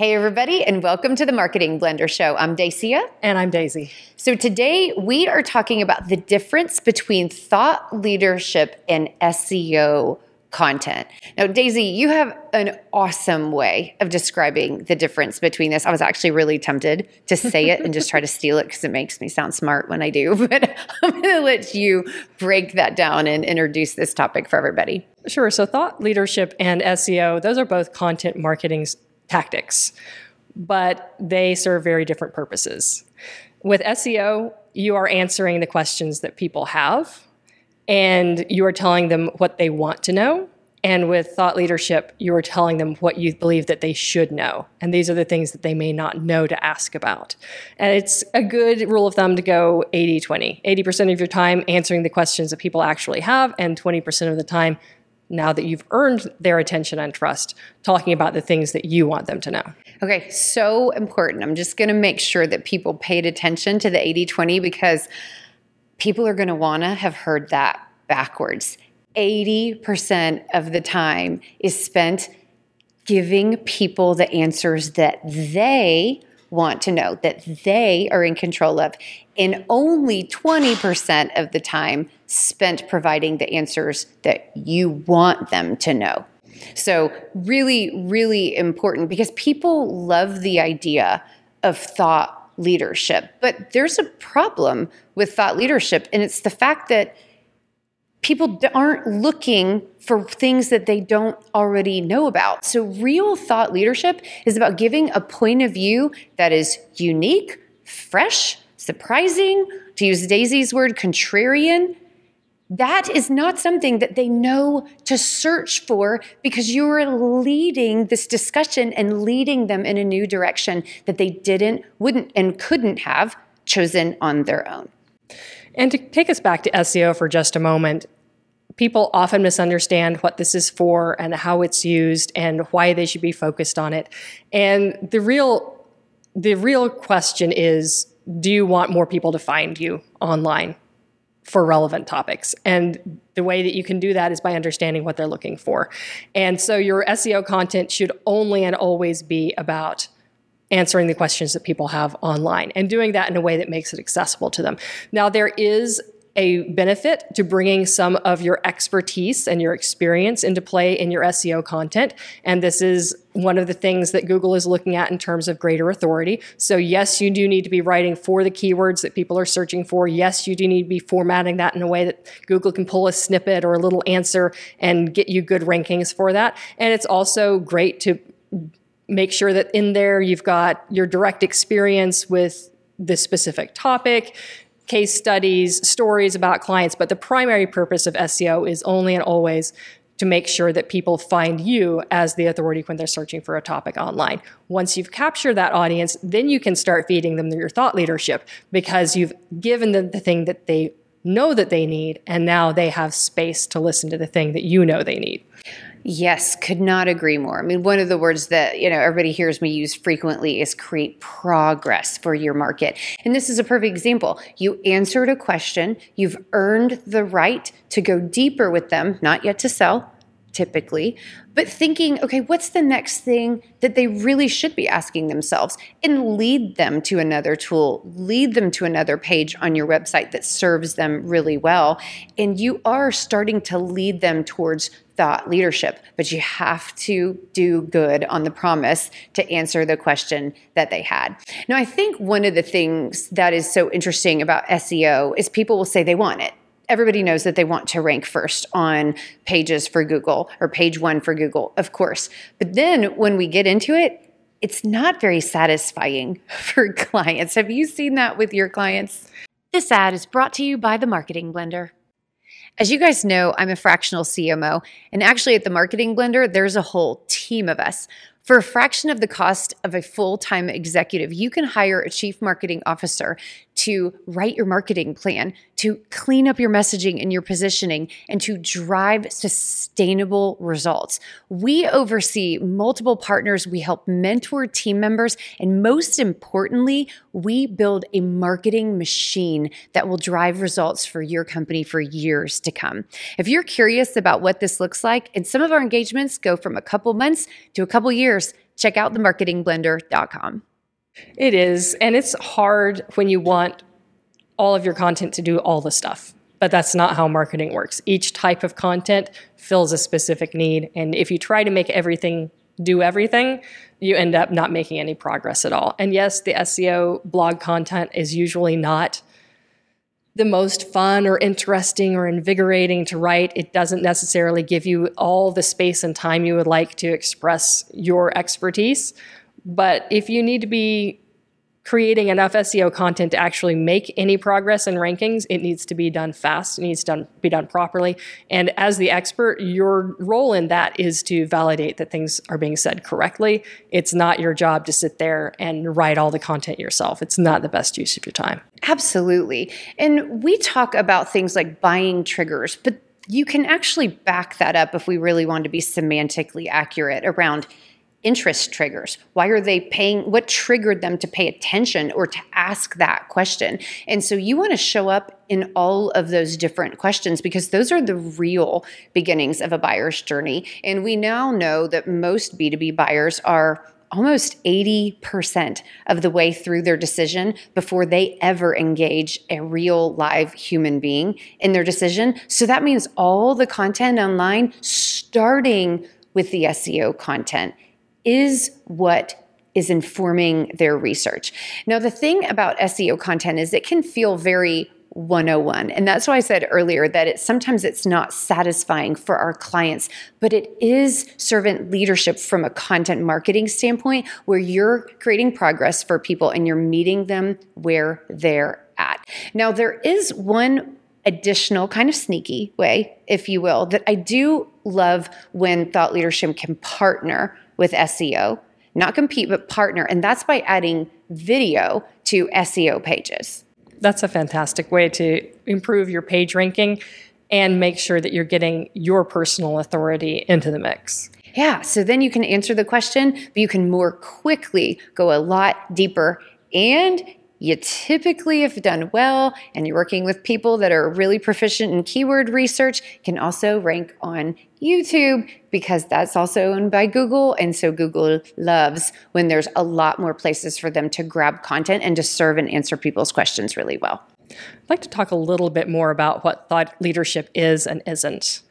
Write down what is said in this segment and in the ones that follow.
Hey, everybody, and welcome to the Marketing Blender Show. I'm Dacia. And I'm Daisy. So, today we are talking about the difference between thought leadership and SEO content. Now, Daisy, you have an awesome way of describing the difference between this. I was actually really tempted to say it and just try to steal it because it makes me sound smart when I do, but I'm going to let you break that down and introduce this topic for everybody. Sure. So, thought leadership and SEO, those are both content marketing tactics, but they serve very different purposes. With SEO, you are answering the questions that people have and you are telling them what they want to know. And with thought leadership, you are telling them what you believe that they should know. And these are the things that they may not know to ask about. And it's a good rule of thumb to go 80 20. 80% of your time answering the questions that people actually have, and 20% of the time now that you've earned their attention and trust, talking about the things that you want them to know. Okay, so important. I'm just going to make sure that people paid attention to the 80 20 because people are going to want to have heard that backwards. 80% of the time is spent giving people the answers that they want to know, that they are in control of, and only 20% of the time spent providing the answers that you want them to know. So, really, really important because people love the idea of thought leadership. But there's a problem with thought leadership, and it's the fact that people aren't looking for things that they don't already know about. So, real thought leadership is about giving a point of view that is unique, fresh, surprising, to use Daisy's word, contrarian. That is not something that they know to search for because you're leading this discussion and leading them in a new direction that they didn't, wouldn't, and couldn't have chosen on their own. And to take us back to SEO for just a moment, people often misunderstand what this is for and how it's used and why they should be focused on it. And the real the real question is do you want more people to find you online for relevant topics? And the way that you can do that is by understanding what they're looking for. And so your SEO content should only and always be about answering the questions that people have online and doing that in a way that makes it accessible to them. Now, there is a benefit to bringing some of your expertise and your experience into play in your SEO content. And this is one of the things that Google is looking at in terms of greater authority. So, yes, you do need to be writing for the keywords that people are searching for. Yes, you do need to be formatting that in a way that Google can pull a snippet or a little answer and get you good rankings for that. And it's also great to make sure that in there you've got your direct experience with this specific topic case studies, stories about clients, but the primary purpose of SEO is only and always to make sure that people find you as the authority when they're searching for a topic online. Once you've captured that audience, then you can start feeding them your thought leadership because you've given them the thing that they know that they need, and now they have space to listen to the thing that you know they need. Yes, could not agree more. I mean, one of the words that, you know, everybody hears me use frequently is create progress for your market. And this is a perfect example. You answered a question, you've earned the right to go deeper with them, not yet to sell, typically, but thinking, okay, what's the next thing that they really should be asking themselves and lead them to another tool, lead them to another page on your website that serves them really well. And you are starting to lead them towards thought leadership, but you have to do good on the promise to answer the question that they had. Now, I think one of the things that is so interesting about SEO is people will say they want it everybody knows that they want to rank first on pages for Google or page one for Google, of course. But then when we get into it, it's not very satisfying for clients. Have you seen that with your clients? This ad is brought to you by the Marketing Blender. As you guys know, I'm a fractional CMO, and actually at the Marketing Blender, there's a whole team of us. For a fraction of the cost of a full time executive, you can hire a chief marketing officer to write your marketing plan, to clean up your messaging and your positioning, and to drive sustainable results. We oversee multiple partners, we help mentor team members, and most importantly, we build a marketing machine that will drive results for your company for years to come. If you're curious about what this looks like, and some of our engagements go from a couple months to a couple years, Check out themarketingblender.com. It is. And it's hard when you want all of your content to do all the stuff. But that's not how marketing works. Each type of content fills a specific need. And if you try to make everything do everything, you end up not making any progress at all. And yes, the SEO blog content is usually not the most fun or interesting or invigorating to write. It doesn't necessarily give you all the space and time you would like to express your expertise. But if you need to be creating enough SEO content to actually make any progress in rankings, it needs to be done fast. It needs to be done properly. And as the expert, your role in that is to validate that things are being said correctly. It's not your job to sit there and write all the content yourself. It's not the best use of your time. Absolutely. And we talk about things like buying triggers, but you can actually back that up if we really want to be semantically accurate around interest triggers? Why are they paying? What triggered them to pay attention or to ask that question? And so you want to show up in all of those different questions because those are the real beginnings of a buyer's journey. And we now know that most B2B buyers are almost 80% of the way through their decision before they ever engage a real live human being in their decision. So that means all the content online starting with the SEO content is what is informing their research. Now, the thing about SEO content is it can feel very 101 and that's why i said earlier that it sometimes it's not satisfying for our clients but it is servant leadership from a content marketing standpoint where you're creating progress for people and you're meeting them where they're at now there is one additional kind of sneaky way if you will that i do love when thought leadership can partner with SEO, not compete, but partner. And that's by adding video to SEO pages. That's a fantastic way to improve your page ranking and make sure that you're getting your personal authority into the mix. Yeah, so then you can answer the question, but you can more quickly go a lot deeper and you typically, if done well and you're working with people that are really proficient in keyword research, can also rank on YouTube because that's also owned by Google. And so Google loves when there's a lot more places for them to grab content and to serve and answer people's questions really well. I'd like to talk a little bit more about what thought leadership is and isn't.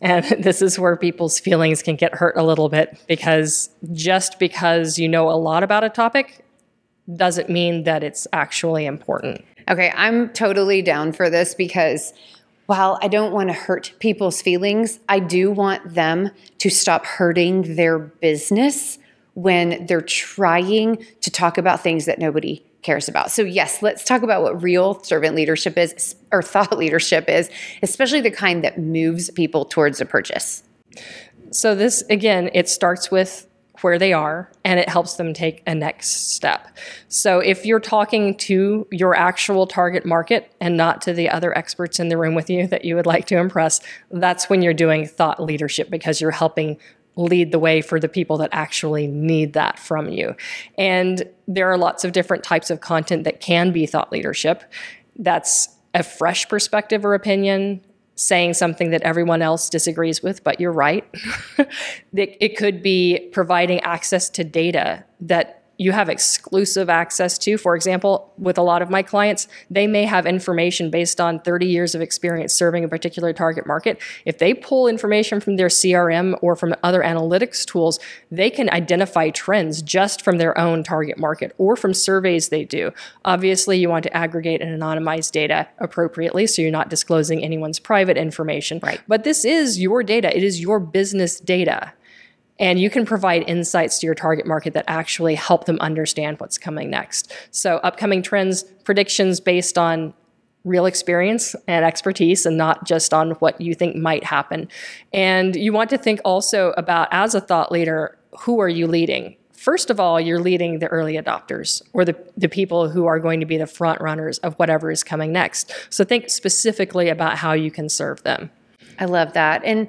And this is where people's feelings can get hurt a little bit because just because you know a lot about a topic doesn't mean that it's actually important. Okay, I'm totally down for this because while I don't want to hurt people's feelings, I do want them to stop hurting their business when they're trying to talk about things that nobody cares about. So, yes, let's talk about what real servant leadership is or thought leadership is, especially the kind that moves people towards a purchase. So, this again, it starts with where they are and it helps them take a next step. So if you're talking to your actual target market and not to the other experts in the room with you that you would like to impress, that's when you're doing thought leadership because you're helping lead the way for the people that actually need that from you. And there are lots of different types of content that can be thought leadership. That's a fresh perspective or opinion, saying something that everyone else disagrees with, but you're right. it, could be providing access to data that you have exclusive access to. For example, with a lot of my clients, they may have information based on 30 years of experience serving a particular target market. If they pull information from their CRM or from other analytics tools, they can identify trends just from their own target market or from surveys they do. Obviously, you want to aggregate and anonymize data appropriately so you're not disclosing anyone's private information. Right. But this is your data, it is your business data. And you can provide insights to your target market that actually help them understand what's coming next. So, upcoming trends, predictions based on real experience and expertise and not just on what you think might happen. And you want to think also about, as a thought leader, who are you leading? First of all, you're leading the early adopters or the, the people who are going to be the front runners of whatever is coming next. So think specifically about how you can serve them. I love that. And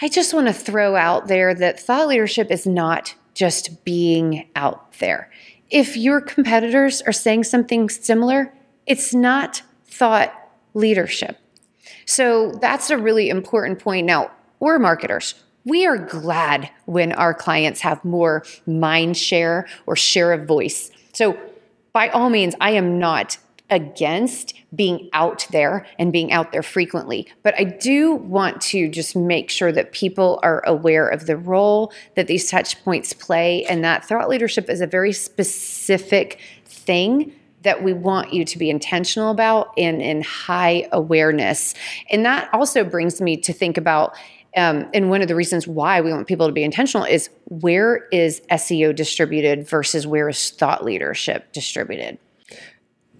I just want to throw out there that thought leadership is not just being out there. If your competitors are saying something similar, it's not thought leadership. So that's a really important point. Now, we're marketers. We are glad when our clients have more mind share or share of voice. So, by all means, I am not against being out there and being out there frequently. But I do want to just make sure that people are aware of the role that these touch points play and that thought leadership is a very specific thing that we want you to be intentional about and in high awareness. And that also brings me to think about um, and one of the reasons why we want people to be intentional is where is SEO distributed versus where is thought leadership distributed?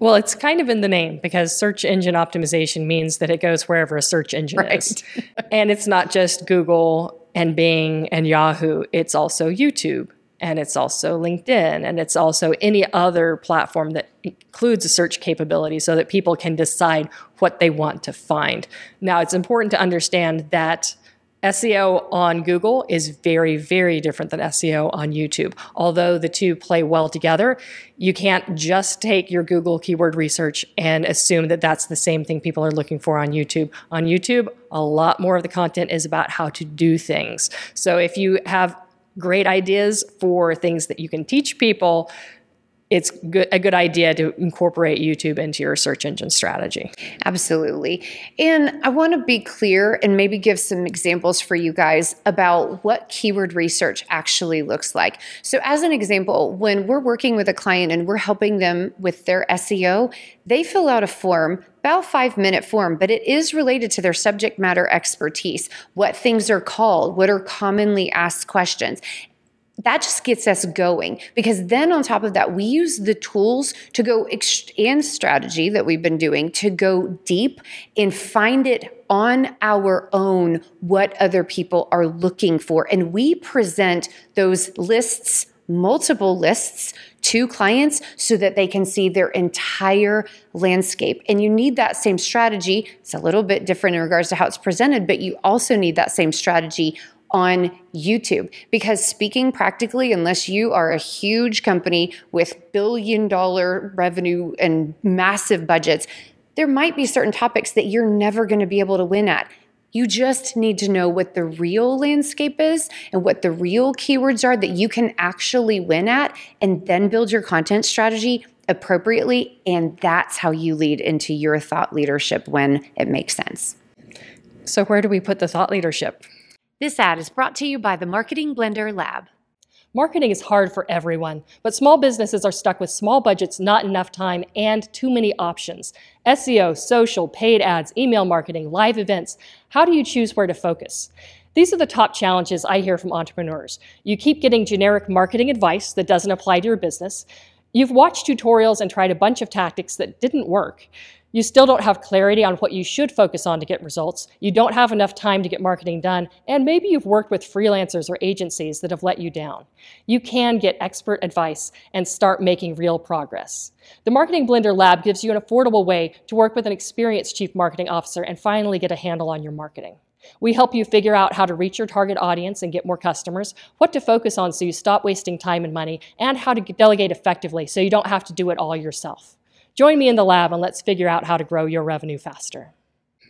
Well, it's kind of in the name because search engine optimization means that it goes wherever a search engine right. is. and it's not just Google and Bing and Yahoo, it's also YouTube and it's also LinkedIn and it's also any other platform that includes a search capability so that people can decide what they want to find. Now, it's important to understand that SEO on Google is very, very different than SEO on YouTube. Although the two play well together, you can't just take your Google keyword research and assume that that's the same thing people are looking for on YouTube. On YouTube, a lot more of the content is about how to do things. So if you have great ideas for things that you can teach people, it's good, a good idea to incorporate YouTube into your search engine strategy. Absolutely. And I want to be clear and maybe give some examples for you guys about what keyword research actually looks like. So, as an example, when we're working with a client and we're helping them with their SEO, they fill out a form about five minute form, but it is related to their subject matter expertise, what things are called, what are commonly asked questions that just gets us going because then on top of that we use the tools to go ex- and strategy that we've been doing to go deep and find it on our own what other people are looking for and we present those lists multiple lists to clients so that they can see their entire landscape. And you need that same strategy. It's a little bit different in regards to how it's presented, but you also need that same strategy on YouTube. Because speaking practically, unless you are a huge company with billion dollar revenue and massive budgets, there might be certain topics that you're never going to be able to win at. You just need to know what the real landscape is and what the real keywords are that you can actually win at, and then build your content strategy appropriately. And that's how you lead into your thought leadership when it makes sense. So, where do we put the thought leadership? This ad is brought to you by the Marketing Blender Lab. Marketing is hard for everyone, but small businesses are stuck with small budgets, not enough time, and too many options. SEO, social, paid ads, email marketing, live events. How do you choose where to focus? These are the top challenges I hear from entrepreneurs. You keep getting generic marketing advice that doesn't apply to your business. You've watched tutorials and tried a bunch of tactics that didn't work. You still don't have clarity on what you should focus on to get results. You don't have enough time to get marketing done. And maybe you've worked with freelancers or agencies that have let you down. You can get expert advice and start making real progress. The Marketing Blender Lab gives you an affordable way to work with an experienced chief marketing officer and finally get a handle on your marketing. We help you figure out how to reach your target audience and get more customers, what to focus on so you stop wasting time and money, and how to delegate effectively so you don't have to do it all yourself. Join me in the lab and let's figure out how to grow your revenue faster.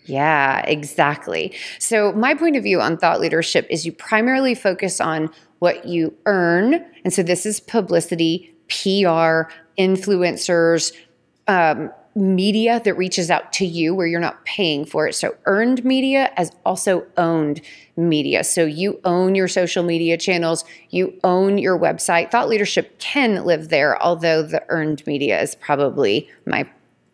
Yeah, exactly. So, my point of view on thought leadership is you primarily focus on what you earn. And so, this is publicity, PR, influencers, um, media that reaches out to you where you're not paying for it. So, earned media as also owned media. So, you own your social media channels, you own your website. Thought leadership can live there, although the earned media is probably my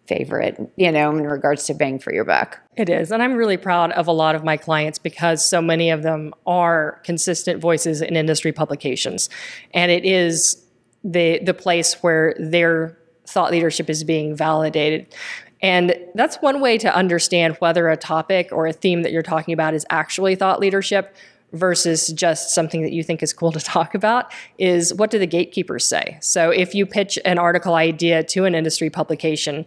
favorite, you know, in regards to bang for your buck. It is. And I'm really proud of a lot of my clients because so many of them are consistent voices in industry publications. And it is the the place where they're thought leadership is being validated. And that's one way to understand whether a topic or a theme that you're talking about is actually thought leadership versus just something that you think is cool to talk about is what do the gatekeepers say? So if you pitch an article idea to an industry publication,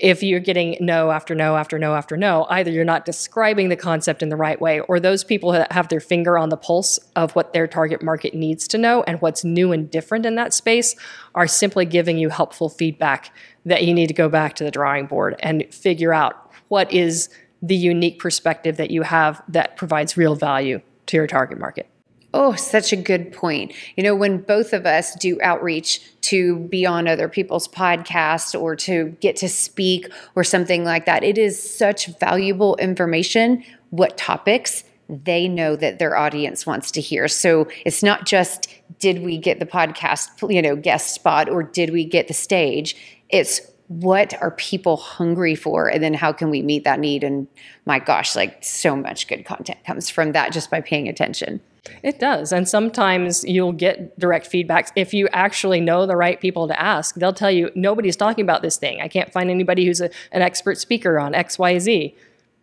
if you're getting no after no after no after no, either you're not describing the concept in the right way, or those people that have their finger on the pulse of what their target market needs to know and what's new and different in that space are simply giving you helpful feedback that you need to go back to the drawing board and figure out what is the unique perspective that you have that provides real value to your target market. Oh, such a good point. You know, when both of us do outreach to be on other people's podcasts or to get to speak or something like that, it is such valuable information what topics they know that their audience wants to hear. So it's not just did we get the podcast, you know, guest spot or did we get the stage? It's what are people hungry for? And then how can we meet that need? And my gosh like so much good content comes from that just by paying attention. It does. And sometimes you'll get direct feedback if you actually know the right people to ask they'll tell you nobody's talking about this thing. I can't find anybody who's a, an expert speaker on xyz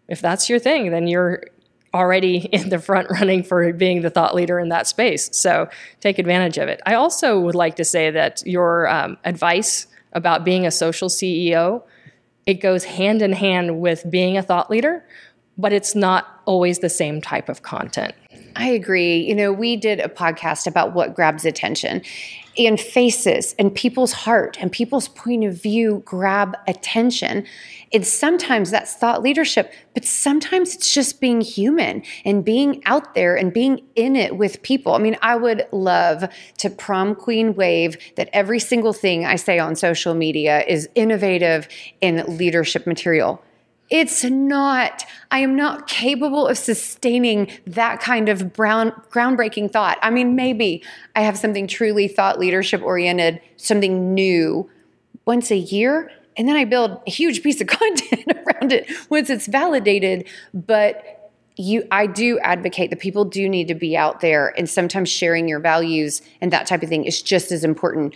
if that's your thing then you're already in the front running for being the thought leader in that space. So take advantage of it. I also would like to say that your um, advice about being a social CEO, it goes hand in hand with being a thought leader, but it's not always the same type of content. I agree. You know, we did a podcast about what grabs attention, and faces and people's heart and people's point of view grab attention. And sometimes that's thought leadership, but sometimes it's just being human and being out there and being in it with people. I mean, I would love to prom queen wave that every single thing I say on social media is innovative in leadership material. It's not. I am not capable of sustaining that kind of brown, groundbreaking thought. I mean, maybe I have something truly thought leadership oriented, something new once a year, and then I build a huge piece of content around it once it's validated. But you, I do advocate that people do need to be out there, and sometimes sharing your values and that type of thing is just as important.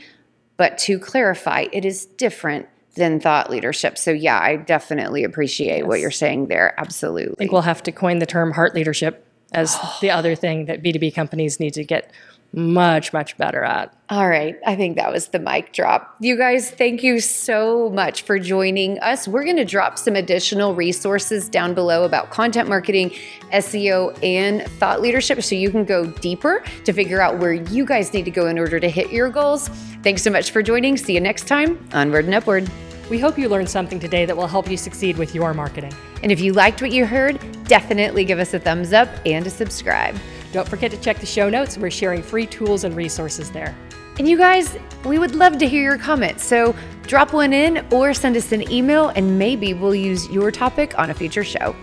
But to clarify, it is different than thought leadership. So yeah, I definitely appreciate yes. what you're saying there. Absolutely. I think we'll have to coin the term heart leadership as the other thing that B2B companies need to get much, much better at. All right. I think that was the mic drop. You guys, thank you so much for joining us. We're going to drop some additional resources down below about content marketing, SEO, and thought leadership so you can go deeper to figure out where you guys need to go in order to hit your goals. Thanks so much for joining. See you next time. Onward and upward. We hope you learned something today that will help you succeed with your marketing. And if you liked what you heard, definitely give us a thumbs up and a subscribe. Don't forget to check the show notes. We're sharing free tools and resources there. And you guys, we would love to hear your comments. So drop one in or send us an email, and maybe we'll use your topic on a future show.